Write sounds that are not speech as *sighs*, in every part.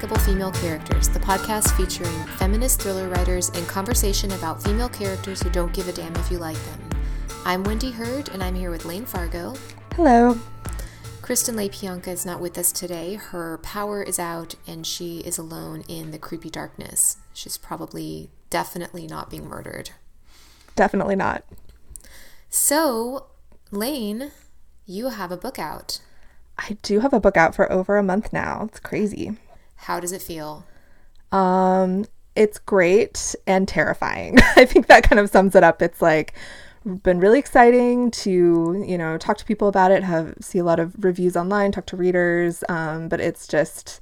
Unlikable Female Characters, the podcast featuring feminist thriller writers in conversation about female characters who don't give a damn if you like them. I'm Wendy Heard, and I'm here with Layne Fargo. Hello. Kristen Lepionka is not with us today. Her power is out, and she is alone in the creepy darkness. She's probably definitely not being murdered. Definitely not. So, Lane, you have a book out. I do have a book out for over a month now. It's crazy. How does it feel? Um, it's great and terrifying. *laughs* I think that kind of sums it up. It's like been really exciting to you know talk to people about it, have see a lot of reviews online, talk to readers. Um, but it's just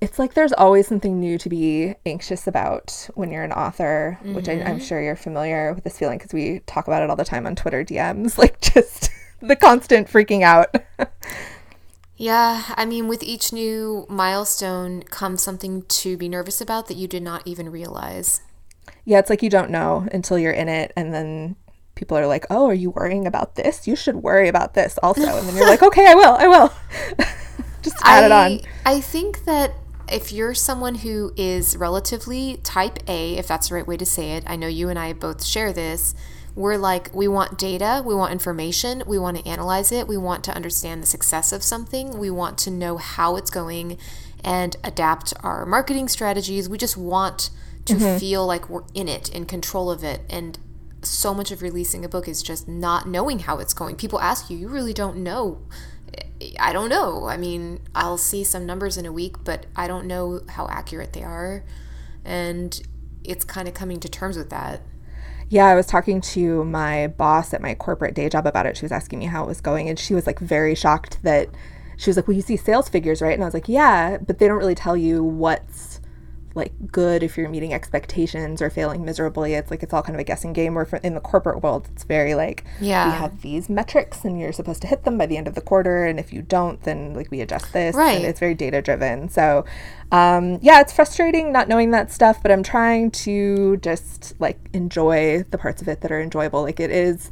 it's like there's always something new to be anxious about when you're an author, mm-hmm. which I, I'm sure you're familiar with this feeling because we talk about it all the time on Twitter DMs. *laughs* Like just *laughs* the constant freaking out. Yeah, I mean, with each new milestone comes something to be nervous about that you did not even realize. Yeah, it's like you don't know until you're in it, and then people are like, "Oh, are you worrying about this? You should worry about this also." And then you're like, *laughs* "Okay, I will. I will." *laughs* Just add I, it on. I think that if you're someone who is relatively type A, if that's the right way to say it, I know you and I both share this we're like, we want data, we want information, we want to analyze it, we want to understand the success of something, we want to know how it's going and adapt our marketing strategies. We just want to mm-hmm. feel like we're in it, in control of it. And so much of releasing a book is just not knowing how it's going. People ask you, you really don't know. I don't know. I mean, I'll see some numbers in a week, but I don't know how accurate they are. And it's kind of coming to terms with that. Yeah, I was talking to my boss at my corporate day job about it. She was asking me how it was going, and she was like very shocked that she was like, Well, you see sales figures, right? And I was like, Yeah, but they don't really tell you what's like good if you're meeting expectations or failing miserably. It's like it's all kind of a guessing game. Where in the corporate world, it's very like yeah, we have these metrics and you're supposed to hit them by the end of the quarter, and if you don't, then like we adjust this. Right. And it's very data driven. So um, yeah, it's frustrating not knowing that stuff, but I'm trying to just like enjoy the parts of it that are enjoyable. Like it is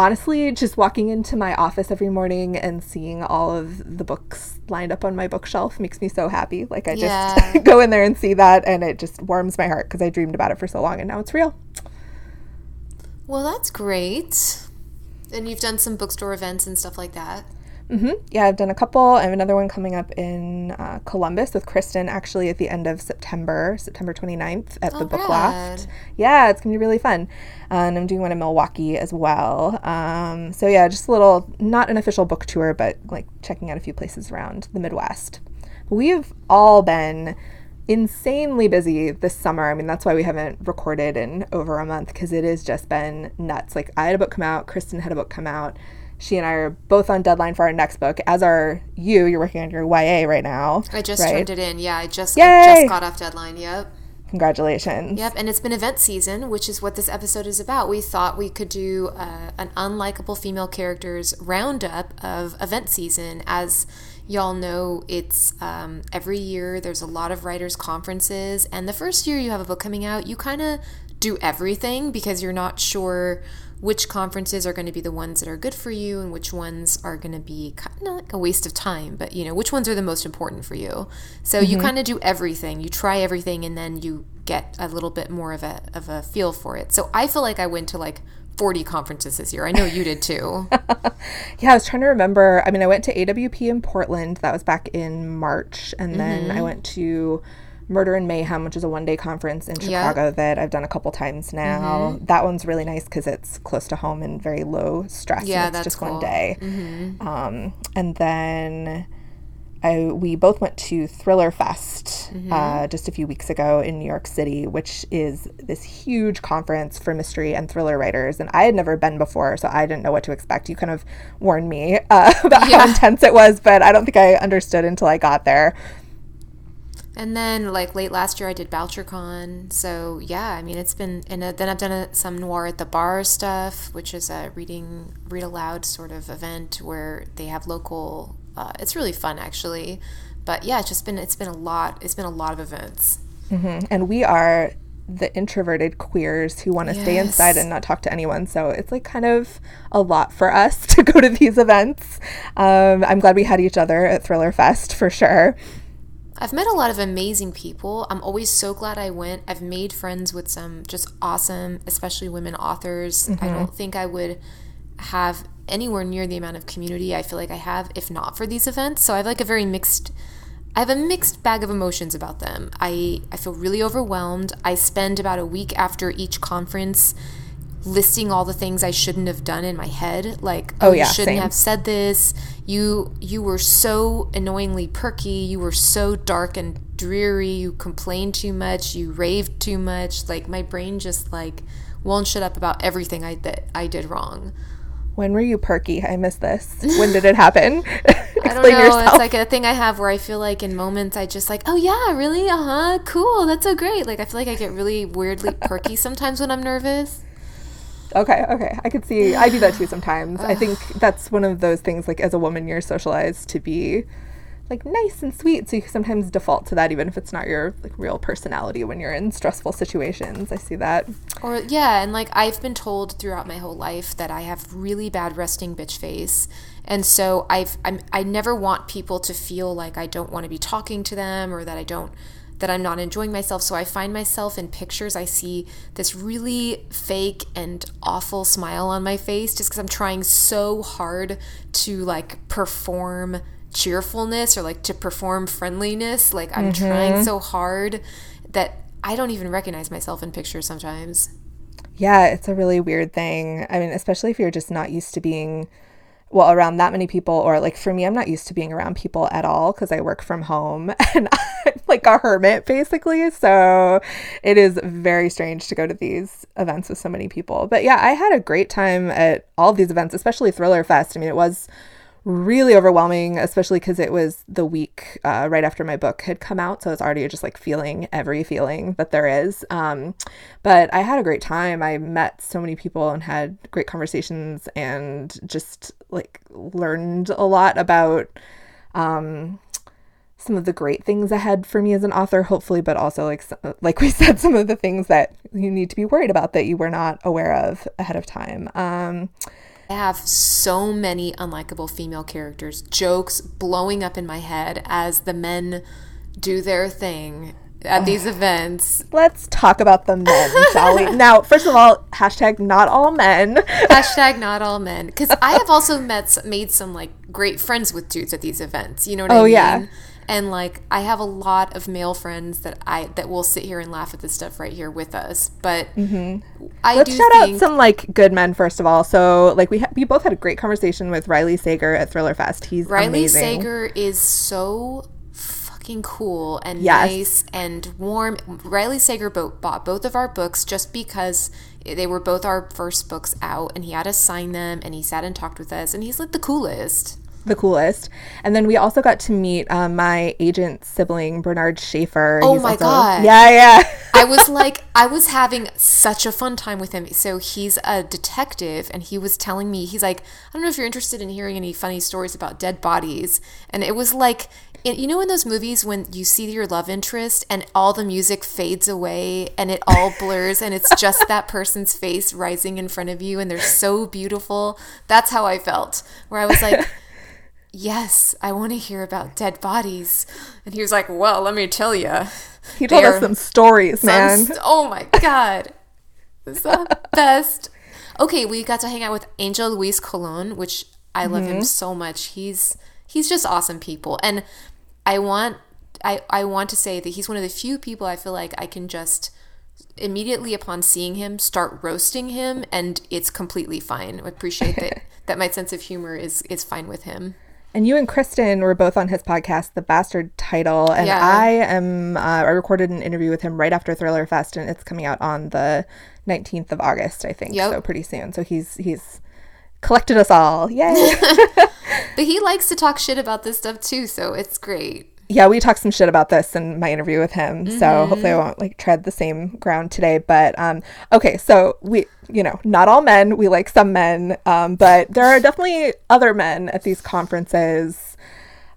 honestly, just walking into my office every morning and seeing all of the books lined up on my bookshelf makes me so happy. Like I yeah. just *laughs* go in there and see that, and it just warms my heart because I dreamed about it for so long, and now it's real. Well, that's great. And you've done some bookstore events and stuff like that. Mm-hmm. Yeah, I've done a couple. I have another one coming up in uh, Columbus with Kristen actually at the end of September, September 29th at oh, the Book Loft. Yeah, it's going to be really fun. Uh, and I'm doing one in Milwaukee as well. Um, so, yeah, just a little, not an official book tour, but like checking out a few places around the Midwest. We've all been insanely busy this summer. I mean, that's why we haven't recorded in over a month because it has just been nuts. Like, I had a book come out, Kristen had a book come out she and I are both on deadline for our next book, as are you. You're working on your YA right now. I just right? turned it in. Yeah, I just I just got off deadline. Yep. Congratulations. Yep, and it's been event season, which is what this episode is about. We thought we could do uh, an unlikable female characters roundup of event season. As y'all know, it's um, every year there's a lot of writers' conferences, and the first year you have a book coming out, you kind of do everything because you're not sure which conferences are going to be the ones that are good for you and which ones are going to be kind of like a waste of time, but you know, which ones are the most important for you. So mm-hmm. you kind of do everything. You try everything and then you get a little bit more of a of a feel for it. So I feel like I went to like 40 conferences this year. I know you did too. *laughs* yeah, I was trying to remember. I mean, I went to AWP in Portland. That was back in March. And then mm-hmm. I went to Murder and Mayhem, which is a one day conference in Chicago yeah. that I've done a couple times now. Mm-hmm. That one's really nice because it's close to home and very low stress. Yeah, it's that's just cool. one day. Mm-hmm. Um, and then I, we both went to Thriller Fest mm-hmm. uh, just a few weeks ago in New York City, which is this huge conference for mystery and thriller writers. And I had never been before, so I didn't know what to expect. You kind of warned me uh, *laughs* about yeah. how intense it was, but I don't think I understood until I got there. And then, like late last year, I did BoucherCon. So yeah, I mean, it's been. And then I've done a, some noir at the bar stuff, which is a reading, read aloud sort of event where they have local. Uh, it's really fun, actually. But yeah, it's just been. It's been a lot. It's been a lot of events. Mm-hmm. And we are the introverted queers who want to stay inside and not talk to anyone. So it's like kind of a lot for us *laughs* to go to these events. Um, I'm glad we had each other at Thriller Fest for sure. I've met a lot of amazing people. I'm always so glad I went. I've made friends with some just awesome, especially women authors. I mm-hmm. don't think I would have anywhere near the amount of community I feel like I have if not for these events. So I have like a very mixed I have a mixed bag of emotions about them. I I feel really overwhelmed. I spend about a week after each conference listing all the things I shouldn't have done in my head like Oh, oh, yeah, you shouldn't same. have said this. You you were so annoyingly perky. You were so dark and dreary. You complained too much. You raved too much. Like my brain just like won't shut up about everything I that I did wrong. When were you perky? I missed this. When did it happen? *laughs* *laughs* I don't know. It's like a thing I have where I feel like in moments I just like oh yeah really? Uh-huh. Cool. That's so great. Like I feel like I get really weirdly perky *laughs* sometimes when I'm nervous Okay, okay. I could see I do that too sometimes. I think *sighs* that's one of those things like as a woman you're socialized to be like nice and sweet, so you sometimes default to that even if it's not your like real personality when you're in stressful situations. I see that. Or yeah, and like I've been told throughout my whole life that I have really bad resting bitch face. And so I've I'm, I never want people to feel like I don't want to be talking to them or that I don't that I'm not enjoying myself. So I find myself in pictures I see this really fake and awful smile on my face just cuz I'm trying so hard to like perform cheerfulness or like to perform friendliness. Like I'm mm-hmm. trying so hard that I don't even recognize myself in pictures sometimes. Yeah, it's a really weird thing. I mean, especially if you're just not used to being well around that many people or like for me I'm not used to being around people at all cuz I work from home *laughs* and I'm like a hermit basically. So it is very strange to go to these events with so many people. But yeah, I had a great time at all these events, especially Thriller Fest. I mean, it was really overwhelming, especially because it was the week uh, right after my book had come out. So I was already just like feeling every feeling that there is. Um, but I had a great time. I met so many people and had great conversations and just like learned a lot about um, some of the great things ahead for me as an author, hopefully, but also like *laughs* like we said, some of the things that you need to be worried about that you were not aware of ahead of time. Um, I have so many unlikable female characters, jokes blowing up in my head as the men do their thing at these events. let's talk about the men, shall we? Now, first of all, hashtag not all men. Hashtag not all men. Because I have also met made some like great friends with dudes at these events. You know what I Oh, mean? yeah. And like I have a lot of male friends that I that will sit here and laugh at this stuff right here with us. But I Mm-hmm. Let's do shout out some like good men first of all. So, like we ha- we both had a great conversation with Riley Sager at Thriller Fest. He's Riley amazing. Sager is so fucking cool and Yes. nice and warm. Riley Sager bought both of our books just because they were both our first books out, and he had us sign them, and he sat and talked with us, and he's like the coolest. the coolest. And then we also got to meet um, my agent sibling Bernard Schaffer. Oh He's my also- God. Yeah, yeah. *laughs* I was *laughs* like, I was having such a fun time with him. So he's a detective, and he was telling me, he's like, I don't know if you're interested in hearing any funny stories about dead bodies. And it was like, you know, in those movies when you see your love interest and all the music fades away and it all blurs and it's just that person's face rising in front of you and they're so beautiful. That's how I felt, where I was like, *laughs* Yes, I want to hear about dead bodies. And he was like, Well, let me tell you. He told us some stories, man. Some st- oh my god, it's the *laughs* best. Okay, we got to hang out with Angel Luis Colon, which I love Mm-hmm. him so much. He's he's just awesome people, and I want I I want to say that he's one of the few people I feel like I can just immediately upon seeing him start roasting him, and it's completely fine. I appreciate that *laughs* that my sense of humor is is fine with him. And you and Kristen were both on his podcast, The Bastard Title. And Yeah. I am, uh, I recorded an interview with him right after Thriller Fest, and it's coming out on the 19th of August, I think. Yep. So pretty soon. So he's, he's collected us all. Yay. *laughs* *laughs* But he likes to talk shit about this stuff too, so it's great. yeah, we talked some shit about this in my interview with him. So hopefully I won't like tread the same ground today. But um, okay, so we, you know, not all men. We like some men, um, but there are definitely other men at these conferences.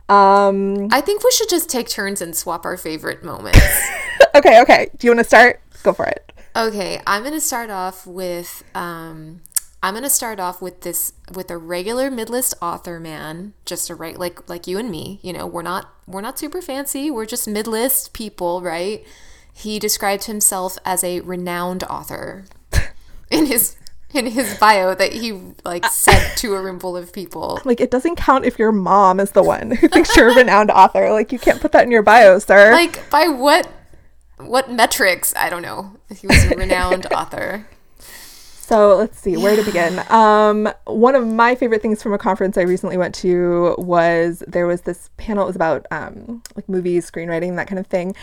Um, I think we should just take turns and swap our favorite moments. *laughs* okay, okay. Do you want to start? Go for it. Okay, I'm gonna start off with um, I'm gonna start off with this with a regular mid-list author man, just a right like like you and me. You know, we're not we're not super fancy. We're just mid-list people, right? He described himself as a renowned author *laughs* in his in his bio that he like said to a room full of people. *laughs* Like it doesn't count if your mom is the one who thinks you're a renowned author. Like you can't put that in your bio, sir. Like by what what metrics? I don't know. He was a renowned *laughs* author. So let's see where to begin. Um, one of my favorite things from a conference I recently went to was there was this panel. It was about um, like movies, screenwriting, that kind of thing.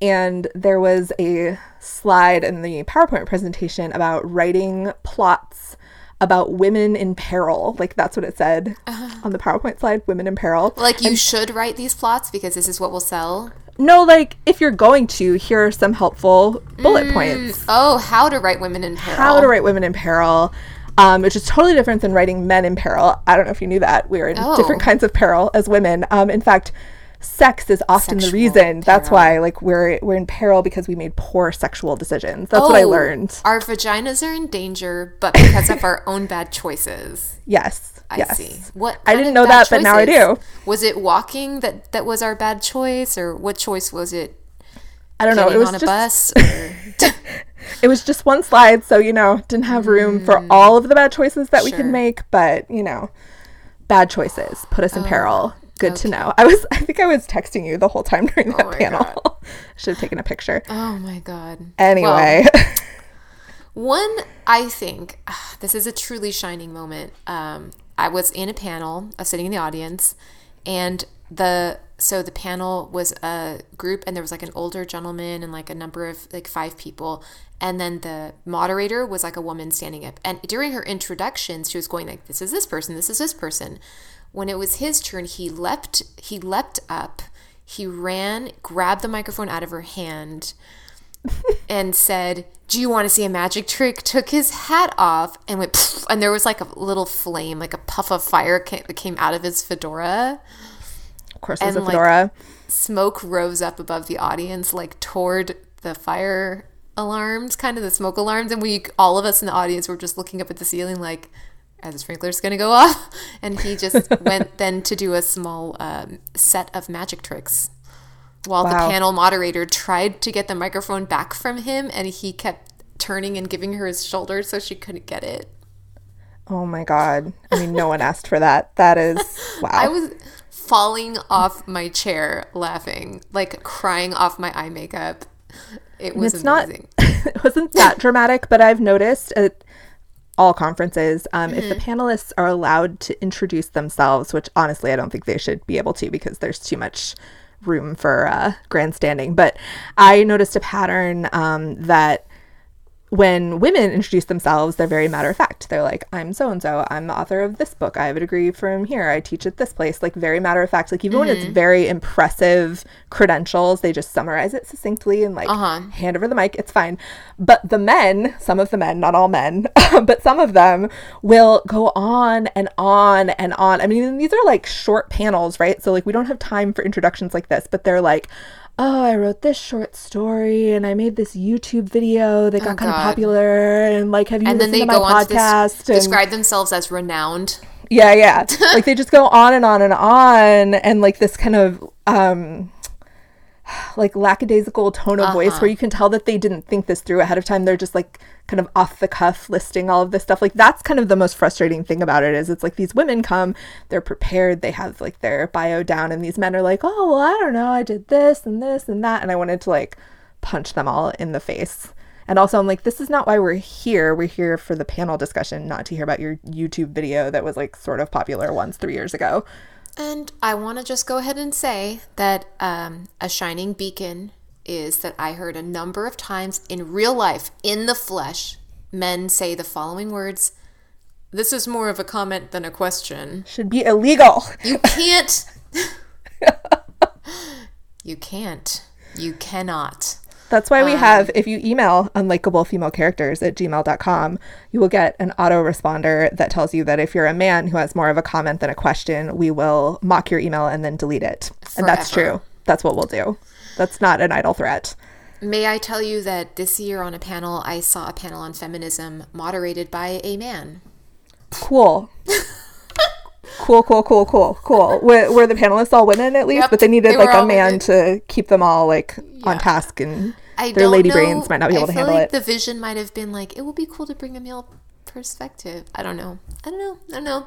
And there was a slide in the PowerPoint presentation about writing plots about women in peril. Like that's what it said uh-huh. on the PowerPoint slide, women in peril. Like you and, should write these plots because this is what will sell. No, like if you're going to, here are some helpful bullet mm, points. Oh, how to write women in peril. How to write women in peril. Um, which is totally different than writing men in peril. I don't know if you knew that. We're in oh. different kinds of peril as women. Um, in fact, sex is often Sexual the reason. Peril. That's why, like, we're we're in peril because we made poor sexual decisions. That's oh, what I oh, learned. Our vaginas are in danger, but because of our own bad choices. *laughs* Yes. I yes. see. What I didn't know that, but now I do. Was it walking that that was our bad choice, or what choice was it? I don't know. It was on a just, bus. *laughs* it was just one slide, so you know, didn't have room mm. for all of the bad choices that sure. we could make. But you know, bad choices put us in oh, peril. Good okay. to know. I was. *laughs* I think I was texting you the whole time during that oh panel. *laughs* Should have taken a picture. Oh my god. Anyway. Well, one, I think uh, this is a truly shining moment. Um, I was in a panel, I was sitting in the audience, and the so the panel was a group and there was like an older gentleman and like a number of like five people and then the moderator was like a woman standing up. And during her introduction she was going like this is this person this is this person. When it was his turn he leapt he leapt up he ran grabbed the microphone out of her hand and said, "Do you want to see a magic trick?" Took his hat off and went, and there was like a little flame, like a puff of fire came, that came out of his fedora. Of course, it was and, a fedora. Like, smoke rose up above the audience, like toward the fire alarms, kind of the smoke alarms, and we all of us in the audience were just looking up at the ceiling, like, "As the sprinkler's gonna go off?" *laughs* And he just *laughs* went then to do a small um, set of magic tricks while wow. the panel moderator tried to get the microphone back from him and he kept turning and giving her his shoulder so she couldn't get it. Oh my god. I mean no one asked for that. That is *laughs* wow. I was falling off my chair laughing, like crying off my eye makeup. It was it's amazing. Not, *laughs* it wasn't that dramatic, but I've noticed at all conferences, um, mm-hmm. if the mm-hmm. panelists are allowed to introduce themselves, which honestly I don't think they should be able to because there's too much room for uh, grandstanding. But I noticed a pattern um, that when women introduce themselves, they're very matter of fact. They're like, I'm so and so. I'm the author of this book. I have a degree from here. I teach at this place. Like, very matter of fact. Like, even mm-hmm. when it's mm-hmm. very impressive credentials, they just summarize it succinctly and like uh-huh. hand over the mic. It's fine. But the men, some of the men, not all men, *laughs* but some of them will go on and on and on. I mean, these are like short panels, right? So, like, we don't have time for introductions like this, but they're like, oh, I wrote this short story and I made this YouTube video that got oh, kind of popular and like have you and listened then they to my go podcast? On to and, describe themselves as renowned. Yeah, yeah. *laughs* like they just go on and on and on and like this kind of um *sighs* like lackadaisical tone of uh-huh. voice where you can tell that they didn't think this through ahead of time. They're just like kind of off the cuff listing all of this stuff. Like that's kind of the most frustrating thing about it is it's like these women come, they're prepared, they have like their bio down and these men are like, "Oh, well, I don't know. I did this and this and that." And I wanted to like punch them all in the face. And also, I'm like, this is not why we're here. We're here for the panel discussion, not to hear about your YouTube video that was like sort of popular once three years ago. And I want to just go ahead and say that um, a shining beacon is that I heard a number of times in real life, in the flesh, men say the following words. This is more of a comment than a question. Should be illegal. You can't. *laughs* you can't. You cannot. That's why we um, have, if you email unlikable female characters at gmail.com, you will get an autoresponder that tells you that if you're a man who has more of a comment than a question, we will mock your email and then delete it. Forever. And that's true. That's what we'll do. That's not an idle threat. May I tell you that this year on a panel, I saw a panel on feminism moderated by a man. Cool. cool, cool, cool, cool, cool. Were, were the panelists all women at least? Yep, but they needed they like a man women. to keep them all like on task and I their lady know- brains might not be able I to feel handle like it. The vision might have been like, it will be cool to bring a male perspective. I don't know. I don't know. I don't know.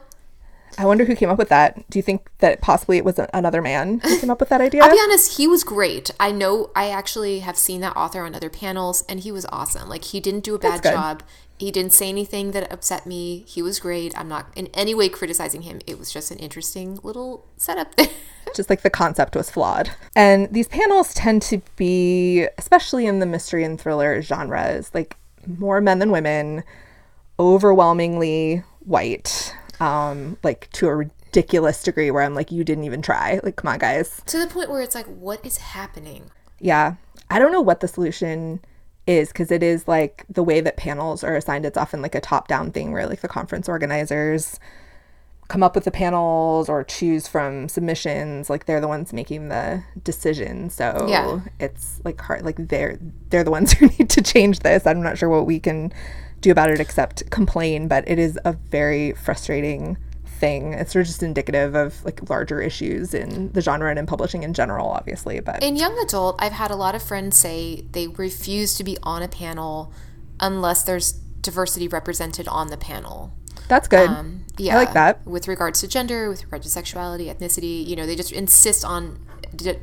I wonder who came up with that. Do you think that possibly it was another man who came up with that *laughs* idea? I'll be honest, he was great. I know I actually have seen that author on other panels and he was awesome. Like he didn't do a bad job. He didn't say anything that upset me. He was great. I'm not in any way criticizing him. It was just an interesting little setup there. *laughs* just like the concept was flawed. And these panels tend to be, especially in the mystery and thriller genres, like more men than women, overwhelmingly white, um, like to a ridiculous degree where I'm like, you didn't even try. Like, come on, guys. to the point where it's like, what is happening? Yeah. I don't know what the solution is because it is like the way that panels are assigned, it's often like a top down thing where like the conference organizers come up with the panels or choose from submissions like they're the ones making the decision so Yeah. it's like hard like they're they're the ones *laughs* who need to change this i'm not sure what we can do about it except complain but it is a very frustrating thing it's sort of just indicative of like larger issues in the genre and in publishing in general obviously but In young adult, I've had a lot of friends say they refuse to be on a panel unless there's diversity represented on the panel. that's good Um, yeah, i like that With regards to gender, with regard to sexuality, ethnicity, you know, they just insist on,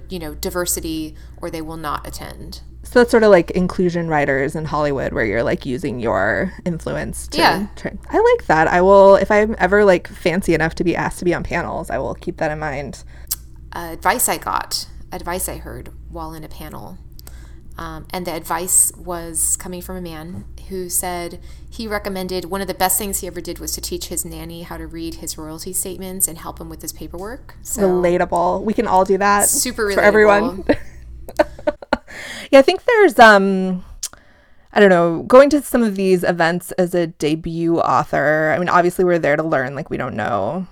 you know, diversity, or they will not attend. So that's sort of like inclusion writers in hollywood where you're like using your influence to Yeah. i like that i will if i'm ever like fancy enough to be asked to be on panels i will keep that in mind Uh, advice I got, advice I heard while in a panel, um, and the advice was coming from a man who said he recommended one of the best things he ever did was to teach his nanny how to read his royalty statements and help him with his paperwork. So relatable we can all do that super relatable. for everyone *laughs* yeah i think there's um i don't know going to some of these events as a debut author i mean obviously we're there to learn like we don't know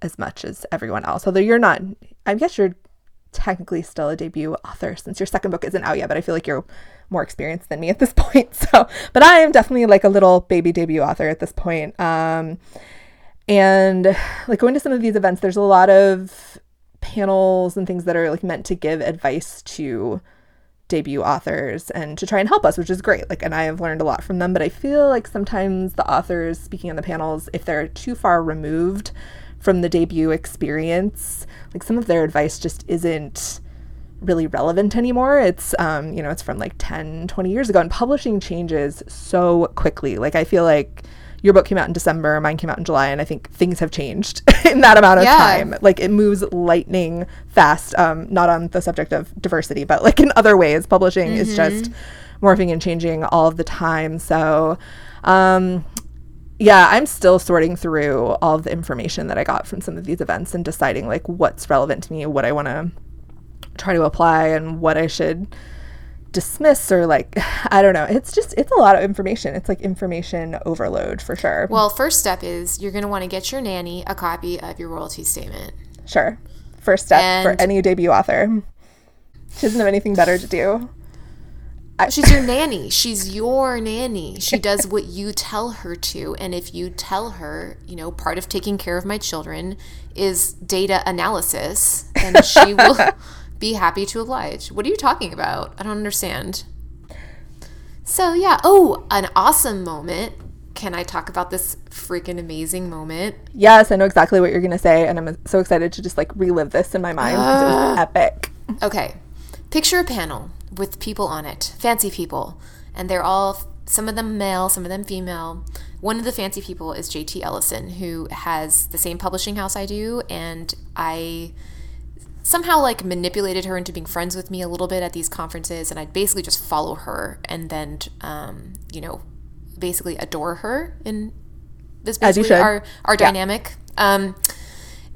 as much as everyone else although you're not i guess you're technically still a debut author since your second book isn't out yet but i feel like you're more experienced than me at this *laughs* point so but i am definitely like a little baby debut author at this point um and like going to some of these events there's a lot of panels and things that are like meant to give advice to debut authors and to try and help us which is great. Like and i have learned a lot from them but i feel like sometimes the authors speaking on the panels if they're too far removed from the debut experience like some of their advice just isn't really relevant anymore. It's um you know it's from like 10 20 years ago and publishing changes so quickly. Like i feel like your book came out in december mine came out in july and i think things have changed *laughs* in that amount of Yeah. time. Like it moves lightning fast um not on the subject of diversity but like in other ways. Publishing is just morphing and changing all of the time. So um yeah, I'm still sorting through all of the information that I got from some of these events and deciding like what's relevant to me, what I want to try to apply and what I should dismiss or like *sighs* I don't know. It's just it's a lot of information. It's like information overload for sure. Well, first step is you're going to want to get your nanny a copy of your royalty statement. sure. First step for any debut author. She doesn't have anything better to do. She's your nanny. She's your nanny. She does *laughs* what you tell her to. And if you tell her, you know, part of taking care of my children is data analysis, then she will *laughs* be happy to oblige. What are you talking about? I don't understand. So, yeah. Oh, an awesome moment. Can I talk about this freaking amazing moment? Yes, I know exactly what you're going to say and I'm so excited to just like relive this in my mind was *gasps* epic. Okay. Picture a panel with people on it, fancy people, and they're all some of them male, some of them female. One of the fancy people is JT Ellison, who has the same publishing house I do, and I somehow like manipulated her into being friends with me a little bit at these conferences, and I'd basically just follow her and then, um, you know, basically adore her in this basically our our dynamic. Um,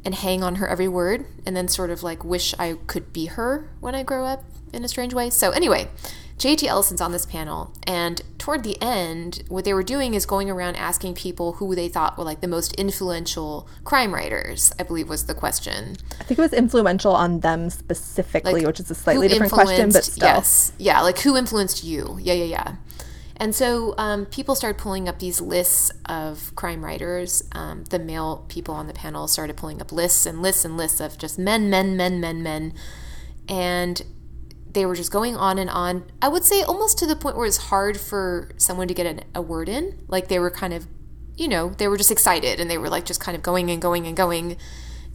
and hang on her every word and then sort of like wish I could be her when I grow up in a strange way. So anyway, JT Ellison's on this panel and toward the end, what they were doing is going around asking people who they thought were like the most influential crime writers, I believe was the question. I think it was influential on them specifically, Like, which is a slightly different question, but still. Yes. Yeah, like who influenced you? Yeah, yeah, yeah. And so um, people started pulling up these lists of crime writers. Um, the male people on the panel started pulling up lists and lists and lists of just men, men, men, men, men. And they were just going on and on. I would say almost to the point where it's hard for someone to get an, a word in. Like they were kind of, you know, they were just excited and they were like just kind of going and going and going.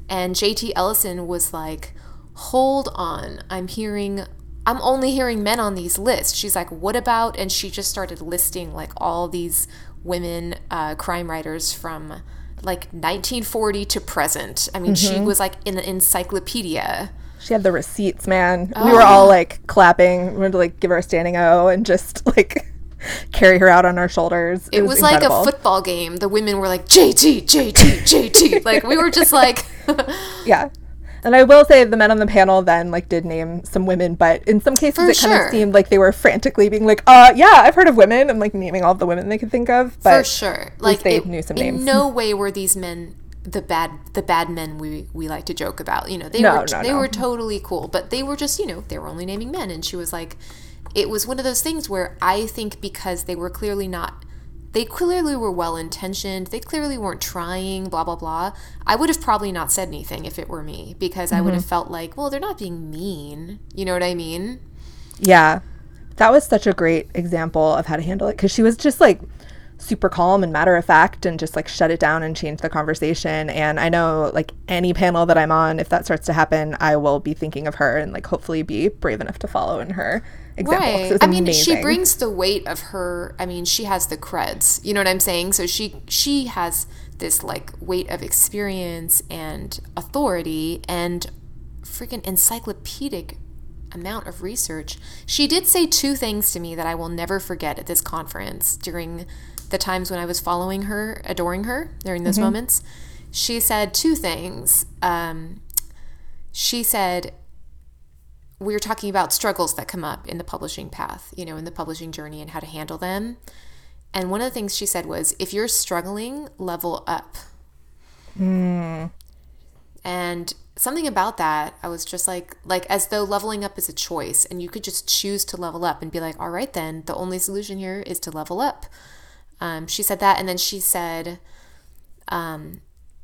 And JT Ellison was like, hold on, I'm hearing, I'm only hearing men on these lists. She's like, what about? And she just started listing like all these women uh, crime writers from like 1940 to present. I mean, she was like in an encyclopedia. She had the receipts, man. We were all like clapping. We wanted to like give her a standing O and just like *laughs* carry her out on our shoulders. It, was, like a football game. The women were like JT, JT, JT. *laughs* like we were just like, *laughs* Yeah. And I will say the men on the panel then like did name some women, but in some cases For it kind of seemed like they were frantically being like, uh yeah, I've heard of women and like naming all the women they could think of. But for sure. Like they it- knew some in names. no way were these men the bad the bad men we we like to joke about. You know, they No, were no, they no. were totally cool, but they were just you know they were only naming men, and she was like, it was one of those things where I think because they were clearly not. They clearly were well intentioned. They clearly weren't trying, blah, blah, blah. I would have probably not said anything if it were me because I Mm-hmm. would have felt like, well, they're not being mean. You know what I mean? Yeah. That was such a great example of how to handle it because she was just like super calm and matter of fact and just like shut it down and change the conversation. And I know like any panel that I'm on, if that starts to happen, I will be thinking of her and like hopefully be brave enough to follow in her example. Right. I mean, she brings the weight of her. I mean, she has the creds. You know what I'm saying? So she she has this like weight of experience and authority and freaking encyclopedic amount of research. She did say two things to me that I will never forget at this conference during the times when I was following her, adoring her during those moments. She said two things. Um, she said we were talking about struggles that come up in the publishing path, you know, in the publishing journey and how to handle them. And one of the things she said was, if you're struggling, level up. And something about that, I was just like, like as though leveling up is a choice, and you could just choose to level up and be like, all right, then the only solution here is to level up. Um, she said that, and then she said, um,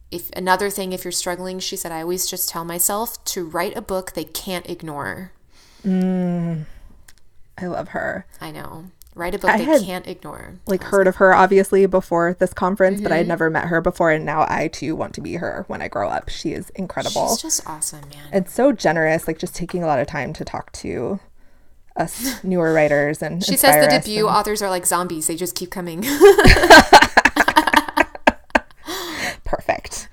if another thing, if you're struggling, she said, I always just tell myself to write a book they can't ignore. I love her. I know. Write a book I they had, can't ignore. Like heard of her obviously before this conference, but I had Mm-hmm. never met her before and now I too want to be her when I grow up. She is incredible. She's just awesome, man. and so generous, like just taking a lot of time to talk to us newer writers and She says the debut and- authors are like zombies; they just keep coming. *laughs* perfect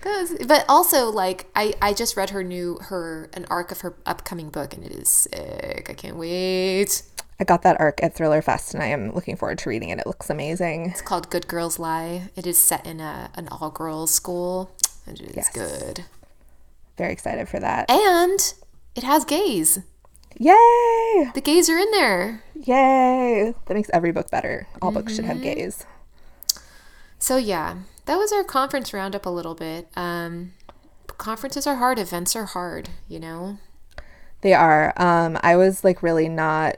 but also, like I, I just read her new her an arc of her upcoming book, and it is sick. I can't wait. I got that arc at Thriller Fest and I am looking forward to reading it. It looks amazing. It's called Good Girls Lie. It is set in a an all girls school, and it is Yes. good. Very excited for that. And it has gays. Yay! The gays are in there. Yay! That makes every book better. All books should Mm-hmm. have gays. So yeah, that was our conference roundup a little bit. Um, conferences are hard. Events are hard. You know. They are. Um, I was like really not.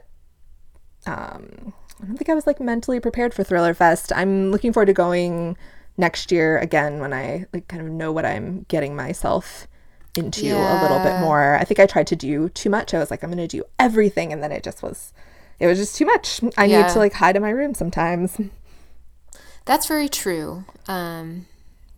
Um, I don't think I was like mentally prepared for Thriller Fest. I'm looking forward to going next year again when I like kind of know what I'm getting myself into a little bit more. I think I tried to do too much. I was like, I'm going to do everything, and then it just was. It was just too much. I Yeah. need to like hide in my room sometimes. *laughs* That's very true. Um,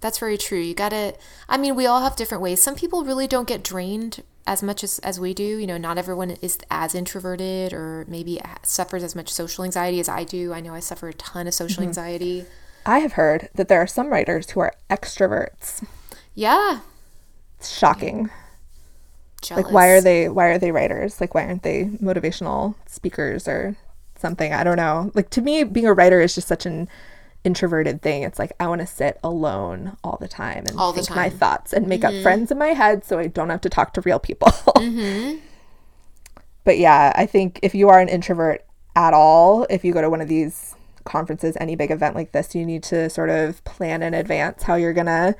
that's very true. You gotta. I mean, we all have different ways. Some people really don't get drained as much as, as we do. You know, not everyone is as introverted or maybe suffers as much social anxiety as I do. I know I suffer a ton of social anxiety. I have heard that there are some writers who are extroverts. Yeah. It's shocking. Jealous. like why are they why are they writers? Like why aren't they motivational speakers or something? I don't know. Like to me being a writer is just such an introverted thing. It's like i want to sit alone all the time and All think my thoughts and make up friends in my head so i don't have to talk to real people. *laughs* But yeah i think if you are an introvert at all if you go to one of these conferences, any big event like this, you need to sort of plan in advance how you're going to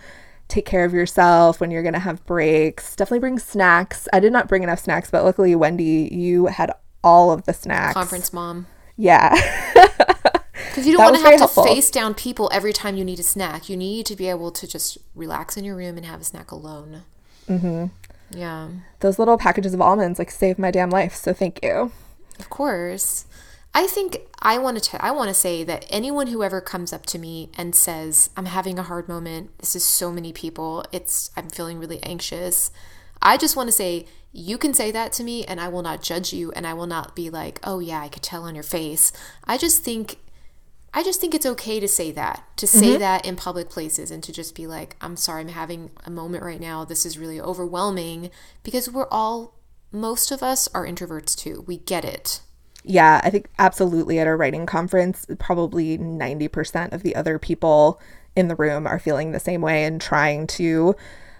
take care of yourself when you're going to have breaks. Definitely bring snacks. I did not bring enough snacks, but luckily, Wendy, you had all of the snacks. Conference mom. Yeah. *laughs* Because you don't want to have to helpful. face down people every time you need a snack. You need to be able to just relax in your room and have a snack alone. Mm-hmm. Yeah. Those little packages of almonds like saved my damn life. So thank you. Of course. I think I want to I want to say that anyone who ever comes up to me and says I'm having a hard moment, this is so many people, it's I'm feeling really anxious. I just want to say you can say that to me and I will not judge you and I will not be like, "Oh yeah, I could tell on your face." I just think I just think it's okay to say that, to say mm-hmm. that in public places and to just be like, I'm sorry, I'm having a moment right now. This is really overwhelming because we're all, most of us are introverts too. We get it. Yeah, I think absolutely at a writing conference, probably 90% of the other people in the room are feeling the same way and trying to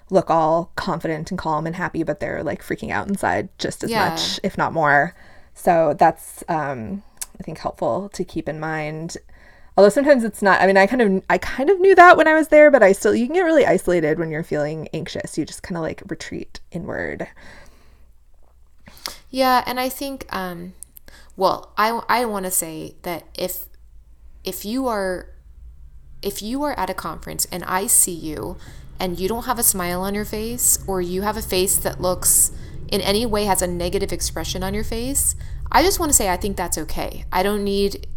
look all confident and calm and happy, but they're like freaking out inside just as yeah. much, if not more. So that's, um, I think, helpful to keep in mind although sometimes it's not i mean i kind of i kind of knew that when i was there but i still you can get really isolated when you're feeling anxious you just kind of like retreat inward yeah and i think um well i i want to say that if if you are if you are at a conference and i see you and you don't have a smile on your face or you have a face that looks in any way has a negative expression on your face i just want to say i think that's okay i don't need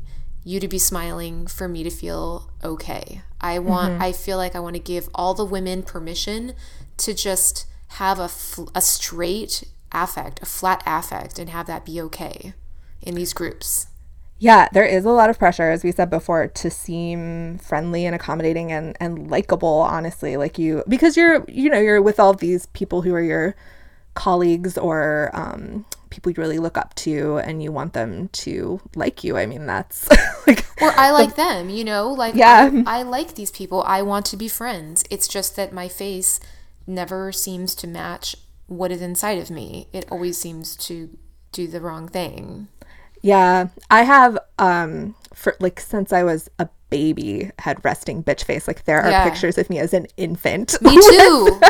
you to be smiling for me to feel okay. I want mm-hmm. I feel like I want to give all the women permission to just have a fl- a straight affect, a flat affect and have that be okay in these groups. Yeah, there is a lot of pressure, as we said before, to seem friendly and accommodating and, and likable, honestly. Like you, because you're, you know, you're with all these people who are your colleagues or um, people you really look up to and you want them to like you. I mean, that's *laughs* like. Or I like the, them, you know? Like, yeah. I, I like these people. I want to be friends. It's just that my face never seems to match what is inside of me. It always seems to do the wrong thing. Yeah. I have, um, for like, since I was a baby, had resting bitch face. Like, there are yeah. pictures of me as an infant. Me too.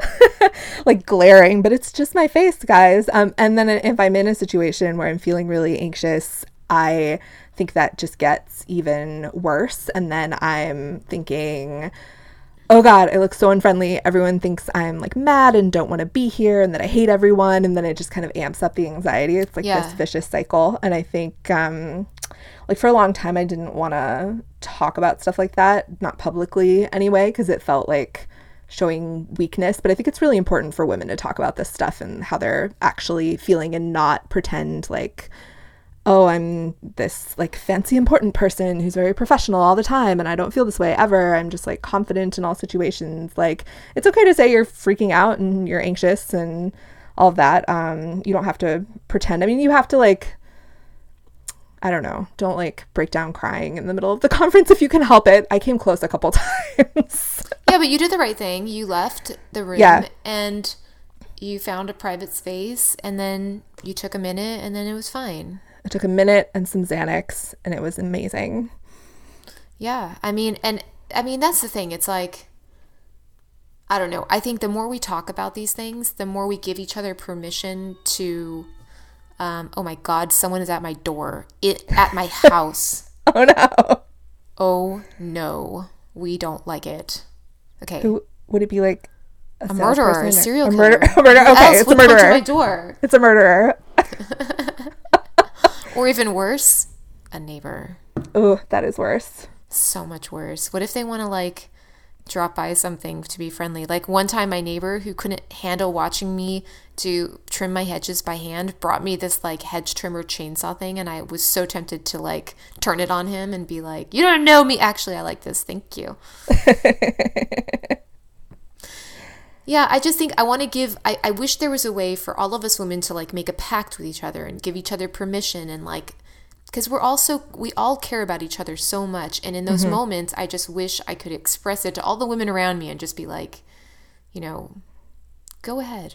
*laughs* like glaring, but it's just my face, guys. Um, and then if I'm in a situation where I'm feeling really anxious, I think that just gets even worse. And then I'm thinking, oh God, I look so unfriendly. Everyone thinks I'm like mad and don't want to be here and that I hate everyone. And then it just kind of amps up the anxiety. It's like yeah. this vicious cycle. And I think, um, like for a long time, I didn't want to talk about stuff like that, not publicly anyway, because it felt like showing weakness. But I think it's really important for women to talk about this stuff and how they're actually feeling and not pretend like, oh, I'm this like fancy important person who's very professional all the time and I don't feel this way ever. I'm just like confident in all situations. Like it's okay to say you're freaking out and you're anxious and all of that. Um, you don't have to pretend. I mean, you have to like I don't know, don't like break down crying in the middle of the *laughs* conference if you can help it. I came close a couple *laughs* times. yeah, but you did the right thing. You left the room yeah. and you found a private space and then you took a minute and then it was fine. I took a minute and some Xanax and it was amazing. Yeah. I mean, and I mean, that's the thing. It's like, I don't know. I think the more we talk about these things, the more we give each other permission to um, oh my God, someone is at my door. It at my *laughs* house. oh no. Oh no, we don't like it. Okay. Who would it be like? A, a murderer, a serial killer. A murder, *laughs* a murder. Okay, it's a murderer. my door. It's a murderer. *laughs* or even worse, a neighbor. Oh, that is worse. So much worse. What if they want to like drop by something to be friendly. Like one time, my neighbor who couldn't handle watching me to trim my hedges by hand brought me this like hedge trimmer chainsaw thing, and I was so tempted to like turn it on him and be like, "You don't know me." Actually, I like this. Thank you. *laughs* yeah, I just think I want to give. I I wish there was a way for all of us women to like make a pact with each other and give each other permission and like because we're also we all care about each other so much and in those mm-hmm. moments i just wish i could express it to all the women around me and just be like you know go ahead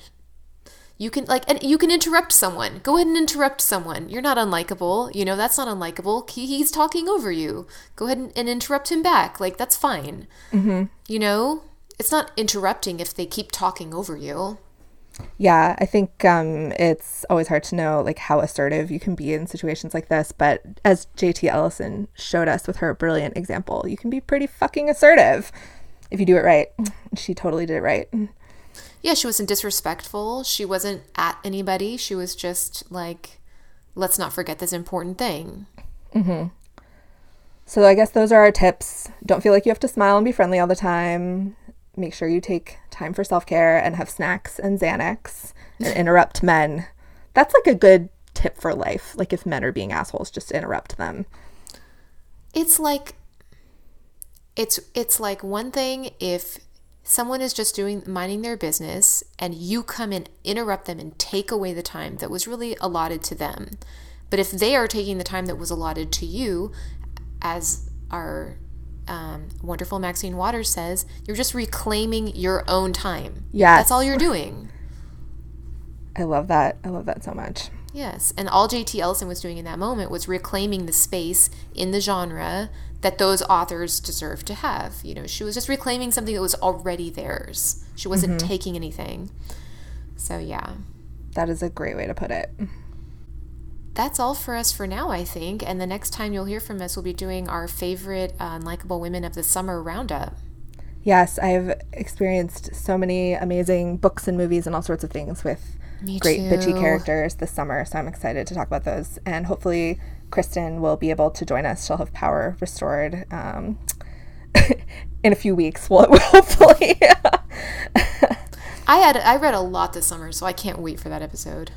You can like and you can interrupt someone. Go ahead and interrupt someone. You're not unlikable. You know, that's not unlikable. He, he's talking over you. Go ahead and, and interrupt him back. Like that's fine. Mm-hmm. You know, it's not interrupting if they keep talking over you. Yeah, I think um, it's always hard to know like how assertive you can be in situations like this. But as JT Ellison showed us with her brilliant example, you can be pretty fucking assertive if you do it right. She totally did it right. Yeah, she wasn't disrespectful. She wasn't at anybody. She was just like, let's not forget this important thing. So I guess those are our tips. Don't feel like you have to smile and be friendly all the time. Make sure you take time for self care and have snacks and Xanax and *laughs* interrupt men. That's like a good tip for life. Like if men are being assholes, just interrupt them. It's like it's it's like one thing if someone is just doing minding their business and you come and interrupt them and take away the time that was really allotted to them. But if they are taking the time that was allotted to you, as our um, wonderful Maxine Waters says, you're just reclaiming your own time. Yeah. That's all you're doing. I love that. I love that so much. Yes. And all JT Ellison was doing in that moment was reclaiming the space in the genre that those authors deserve to have. You know, she was just reclaiming something that was already theirs. She wasn't taking anything. So, yeah. That is a great way to put it. That's all for us for now, I think. And the next time you'll hear from us, we'll be doing our favorite uh, unlikable women of the summer roundup. Yes, I've experienced so many amazing books and movies and all sorts of things with Me great bitchy characters this summer. So I'm excited to talk about those. And hopefully, Kristen will be able to join us. She'll have power restored um, *laughs* in a few weeks. Well, *laughs* hopefully. *laughs* I had I read a lot this summer, so I can't wait for that episode.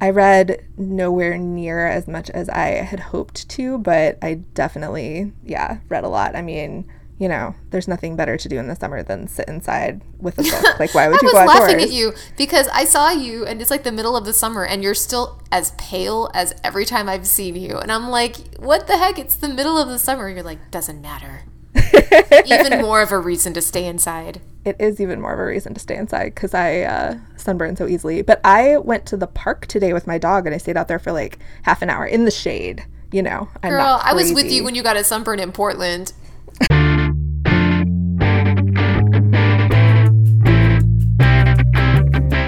I read nowhere near as much as I had hoped to, but I definitely, yeah, read a lot. I mean, you know, there's nothing better to do in the summer than sit inside with a book. Like, why *laughs* would I you was go outdoors? laughing at you because I saw you and it's like the middle of the summer and you're still as pale as every time I've seen you. And I'm like, what the heck? It's the middle of the summer. You're like, doesn't matter. Even *laughs* more of a reason to stay inside. It is even more of a reason to stay inside because I uh, sunburn so easily. But I went to the park today with my dog and I stayed out there for like half an hour in the shade. You know, I'm Girl, I was with you when you got a sunburn in Portland.